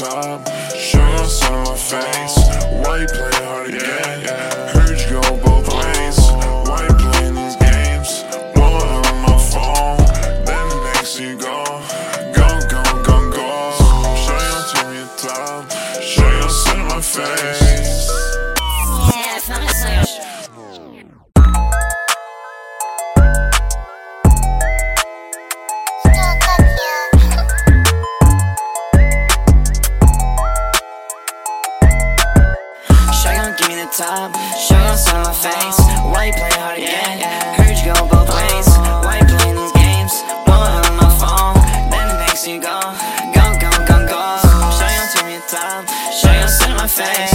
top. Show your son my face. Why you play hard again? Heard you go both ways. Why you playing these games? Up on my phone. Then the next you go. Go, go, go, go. Show your to your top. Show your son my face. top. on my face. Why you play hard again? Heard you go both ways. Why you playing these games? Blowing on my phone. Then it makes you go. Go, go, go, go. Show you to me top. Show you to my face.